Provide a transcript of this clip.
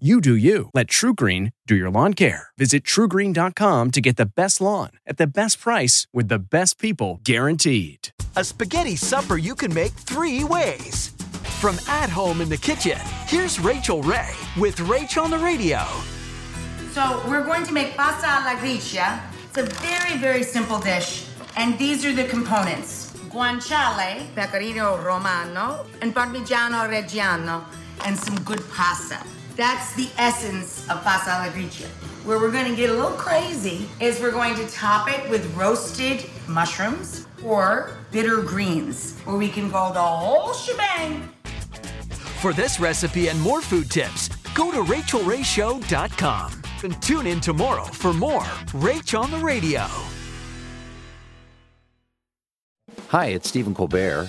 You do you. Let TruGreen do your lawn care. Visit trugreen.com to get the best lawn at the best price with the best people guaranteed. A spaghetti supper you can make three ways. From at home in the kitchen, here's Rachael Ray with Rach on the radio. So we're going to make pasta alla gricia. It's a very, very simple dish. And these are the components. Guanciale, pecorino romano, and parmigiano reggiano, and some good pasta. That's the essence of pasta alla gricia. Where we're going to get a little crazy is we're going to top it with roasted mushrooms or bitter greens, where we can go the whole shebang. For this recipe and more food tips, go to rachaelrayshow.com and tune in tomorrow for more Rach on the Radio. Hi, it's Stephen Colbert,